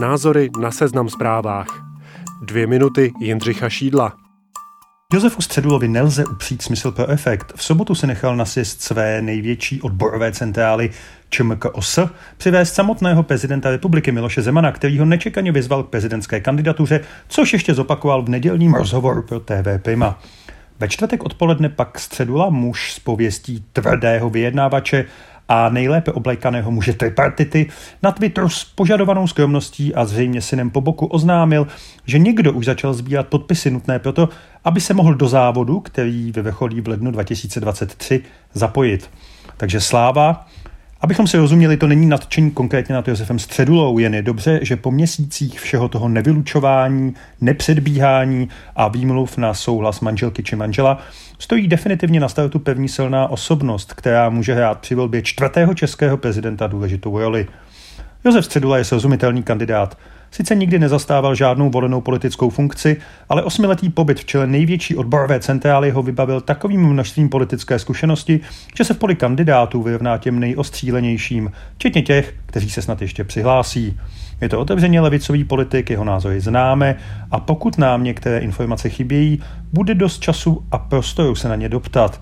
Názory na seznam zprávách. Dvě minuty Jindřicha Šídla. Josefu Středulovi nelze upřít smysl pro efekt. V sobotu se nechal na sjezd své největší odborové centrály ČMKOS přivést samotného prezidenta republiky Miloše Zemana, který ho nečekaně vyzval k prezidentské kandidatuře, což ještě zopakoval v nedělním rozhovoru pro TV Prima. Ve čtvrtek odpoledne pak Středula muž z pověstí tvrdého vyjednávače a nejlépe oblekaného muže tripartity na Twitteru s požadovanou skromností a zřejmě synem po boku oznámil, že někdo už začal sbírat podpisy nutné proto, aby se mohl do závodu, který vyvrcholí v lednu 2023, zapojit. Takže sláva, Abychom si rozuměli, to není nadčení konkrétně nad Josefem Středulou, jen je dobře, že po měsících všeho toho nevylučování, nepředbíhání a výmluv na souhlas manželky či manžela stojí definitivně na startu pevní silná osobnost, která může hrát při volbě čtvrtého českého prezidenta důležitou roli. Josef Středula je srozumitelný kandidát. Sice nikdy nezastával žádnou volenou politickou funkci, ale osmiletý pobyt v čele největší odborové centrály ho vybavil takovým množstvím politické zkušenosti, že se v poli kandidátů vyrovná těm nejostřílenějším, včetně těch, kteří se snad ještě přihlásí. Je to otevřeně levicový politik, jeho názory známe a pokud nám některé informace chybějí, bude dost času a prostoru se na ně doptat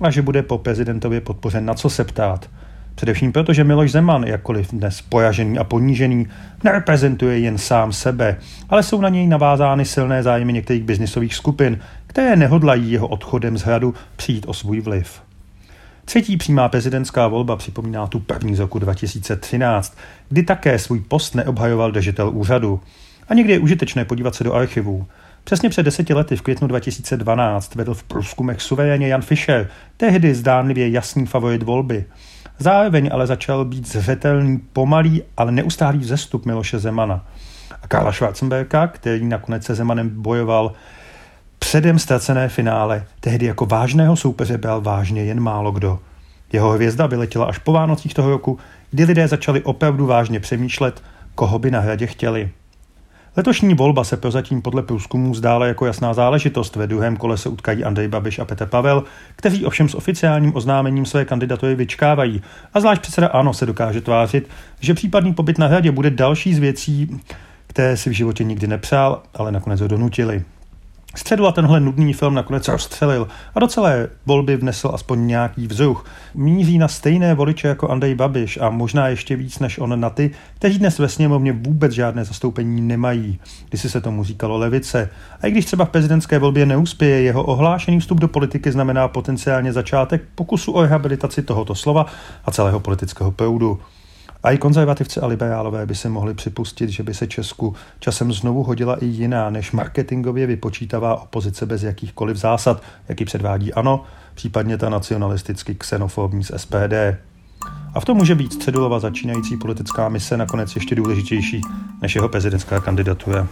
a že bude po prezidentově podpořen na co se ptát. Především proto, že Miloš Zeman, jakkoliv dnes pojažený a ponížený, nereprezentuje jen sám sebe, ale jsou na něj navázány silné zájmy některých biznisových skupin, které nehodlají jeho odchodem z hradu přijít o svůj vliv. Třetí přímá prezidentská volba připomíná tu první z roku 2013, kdy také svůj post neobhajoval držitel úřadu. A někdy je užitečné podívat se do archivů. Přesně před deseti lety v květnu 2012 vedl v průzkumech suverénně Jan Fischer, tehdy zdánlivě jasný favorit volby. Zároveň ale začal být zřetelný pomalý, ale neustálý vzestup Miloše Zemana. A Karla Schwarzenberga, který nakonec se Zemanem bojoval předem ztracené finále, tehdy jako vážného soupeře byl vážně jen málo kdo. Jeho hvězda vyletěla až po Vánocích toho roku, kdy lidé začali opravdu vážně přemýšlet, koho by na hradě chtěli. Letošní volba se prozatím podle průzkumů zdála jako jasná záležitost. Ve druhém kole se utkají Andrej Babiš a Petr Pavel, kteří ovšem s oficiálním oznámením své kandidatury vyčkávají. A zvlášť předseda ANO se dokáže tvářit, že případný pobyt na hradě bude další z věcí, které si v životě nikdy nepřál, ale nakonec ho donutili. Středula tenhle nudný film nakonec rozstřelil a do celé volby vnesl aspoň nějaký vzruch. Míří na stejné voliče jako Andrej Babiš a možná ještě víc než on na ty, kteří dnes ve sněmovně vůbec žádné zastoupení nemají. Když se tomu říkalo levice. A i když třeba v prezidentské volbě neuspěje, jeho ohlášený vstup do politiky znamená potenciálně začátek pokusu o rehabilitaci tohoto slova a celého politického proudu. A i konzervativci a liberálové by se mohli připustit, že by se Česku časem znovu hodila i jiná než marketingově vypočítavá opozice bez jakýchkoliv zásad, jaký předvádí ANO, případně ta nacionalisticky xenofobní z SPD. A v tom může být Středulova začínající politická mise nakonec ještě důležitější než jeho prezidentská kandidatura.